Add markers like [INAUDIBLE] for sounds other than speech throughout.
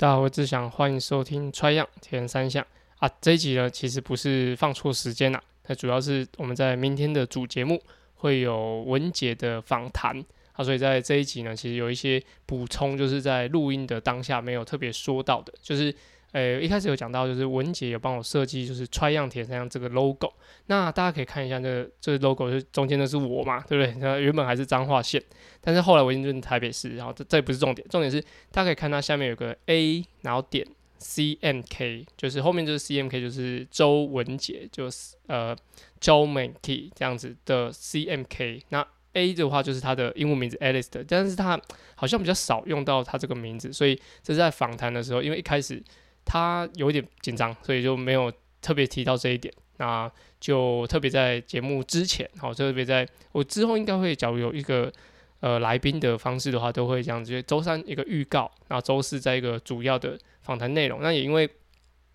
大家好，我只想，欢迎收听《Try 样铁人三项》啊。这一集呢，其实不是放错时间啦，它主要是我们在明天的主节目会有文杰的访谈啊，所以在这一集呢，其实有一些补充，就是在录音的当下没有特别说到的，就是。诶，一开始有讲到，就是文杰有帮我设计，就是穿样铁人三项这个 logo。那大家可以看一下，这个这个 logo 是中间的是我嘛，对不对？那原本还是彰化县，但是后来我已经转台北市，然后这这不是重点，重点是大家可以看它下面有个 A，然后点 C M K，就是后面就是 C M K，就是周文杰，就是呃周美 K 这样子的 C M K。那 A 的话就是他的英文名字 Alice，但是他好像比较少用到他这个名字，所以这是在访谈的时候，因为一开始。他有点紧张，所以就没有特别提到这一点。那就特别在节目之前，好，特别在我之后应该会，假如有一个呃来宾的方式的话，都会这样子。周三一个预告，然后周四在一个主要的访谈内容。那也因为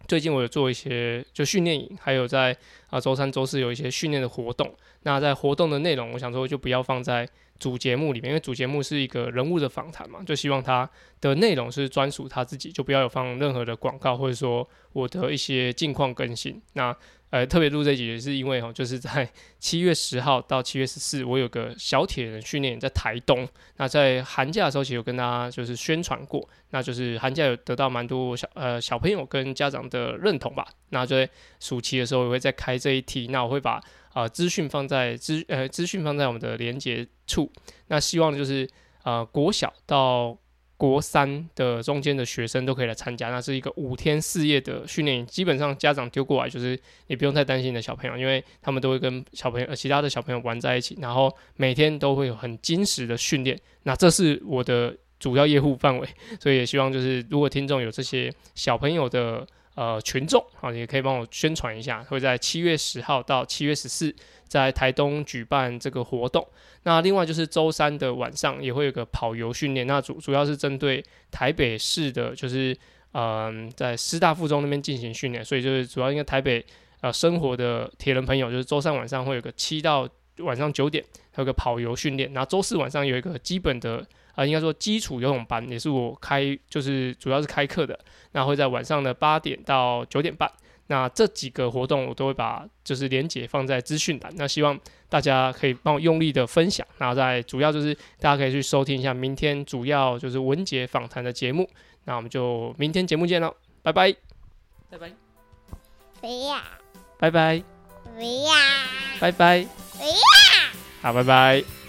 最近我有做一些就训练营，还有在啊周三、周四有一些训练的活动。那在活动的内容，我想说就不要放在主节目里面，因为主节目是一个人物的访谈嘛，就希望他的内容是专属他自己，就不要有放任何的广告，或者说我的一些近况更新。那呃，特别录这集也是因为哦，就是在 [LAUGHS] 七月十号到七月十四，我有个小铁人训练在台东。那在寒假的时候，其实有跟大家就是宣传过，那就是寒假有得到蛮多小呃小朋友跟家长的认同吧。那就在暑期的时候，我会再开这一题，那我会把。啊，资讯放在资呃资讯放在我们的连接处。那希望就是呃国小到国三的中间的学生都可以来参加。那是一个五天四夜的训练营，基本上家长丢过来就是也不用太担心你的小朋友，因为他们都会跟小朋友呃其他的小朋友玩在一起，然后每天都会有很精实的训练。那这是我的主要业务范围，所以也希望就是如果听众有这些小朋友的。呃，群众啊，也可以帮我宣传一下，会在七月十号到七月十四在台东举办这个活动。那另外就是周三的晚上也会有个跑游训练，那主主要是针对台北市的，就是嗯、在师大附中那边进行训练，所以就是主要应该台北呃生活的铁人朋友，就是周三晚上会有个七到晚上九点，还有个跑游训练，然后周四晚上有一个基本的。啊、呃，应该说基础游泳班也是我开，就是主要是开课的。那会在晚上的八点到九点半。那这几个活动我都会把就是连结放在资讯栏。那希望大家可以帮我用力的分享。然后在主要就是大家可以去收听一下明天主要就是文杰访谈的节目。那我们就明天节目见喽，拜拜，拜拜，不要，拜拜，不要，拜拜，不要，好，拜拜。